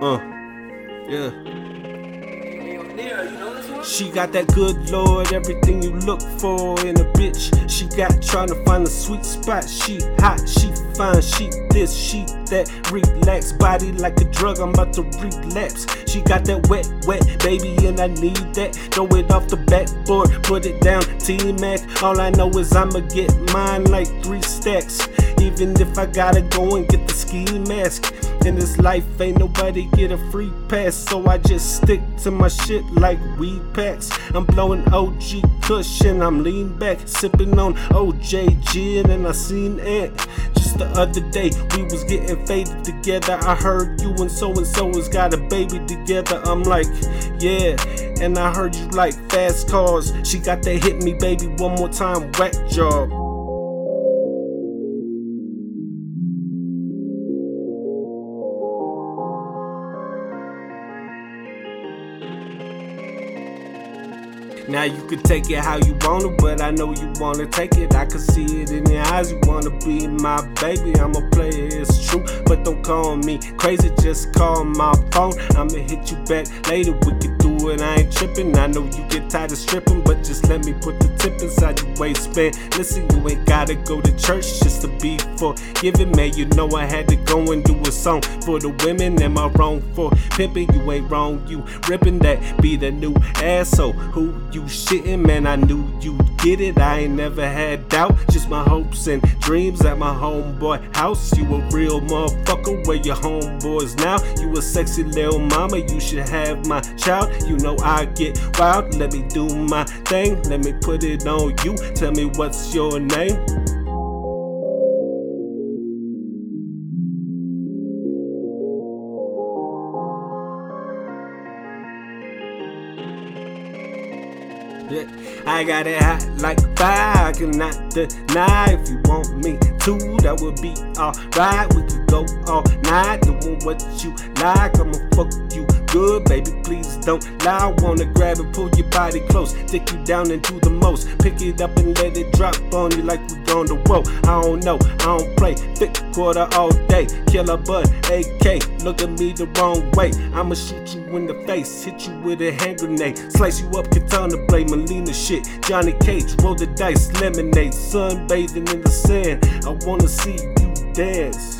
Uh, yeah. She got that good Lord, everything you look for in a bitch. She got trying to find a sweet spot. She hot, she fine, she this, she that. Relax, body like a drug, I'm about to relapse. She got that wet, wet baby, and I need that. Throw it off the backboard, put it down, T Mac. All I know is I'ma get mine like three stacks. Even if I gotta go and get the ski mask. In this life, ain't nobody get a free pass, so I just stick to my shit like weed packs. I'm blowing OG Kush and I'm lean back, sipping on OJ gin, and I seen Ant. Just the other day, we was getting faded together. I heard you and so and so has got a baby together. I'm like, yeah. And I heard you like fast cars. She got that hit me, baby, one more time, whack job. Now you can take it how you want it, but I know you wanna take it. I can see it in your eyes. You wanna be my baby. I'm a player, it's true, but don't call me crazy. Just call my phone. I'ma hit you back later. We can do it. I ain't tripping. I know you get tired of stripping, but just let me put the tip inside your waistband. Listen, you ain't gotta go to church just to be forgiven, man. You know I had to go and do a song for the women. Am I wrong for pimping? You ain't wrong. You ripping that be the new asshole. Who you shitting, man? I knew you'd get it. I ain't never had doubt. Just my hopes and dreams at my homeboy house. You a real motherfucker. Where your homeboys now? You a sexy little mama. You should have my child. You know I get wild. Let me do my thing. Let me put it on you. Tell me what's your name. I got it hot like fire, I cannot deny. If you want me to, that would be alright. We could go all night doing what you like. I'ma fuck you good, baby. Please don't lie. I wanna grab and pull your body close, take you down into the most. Pick it up and let it drop on you like we gone to war. I don't know, I don't play. Thick quarter all day, killer bud, AK. Look at me the wrong way. I'ma shoot you in the face, hit you with a hand grenade, slice you up, katana blade, Mileena shit. Johnny Cage, roll the dice, lemonade, sunbathing in the sand. I wanna see you dance.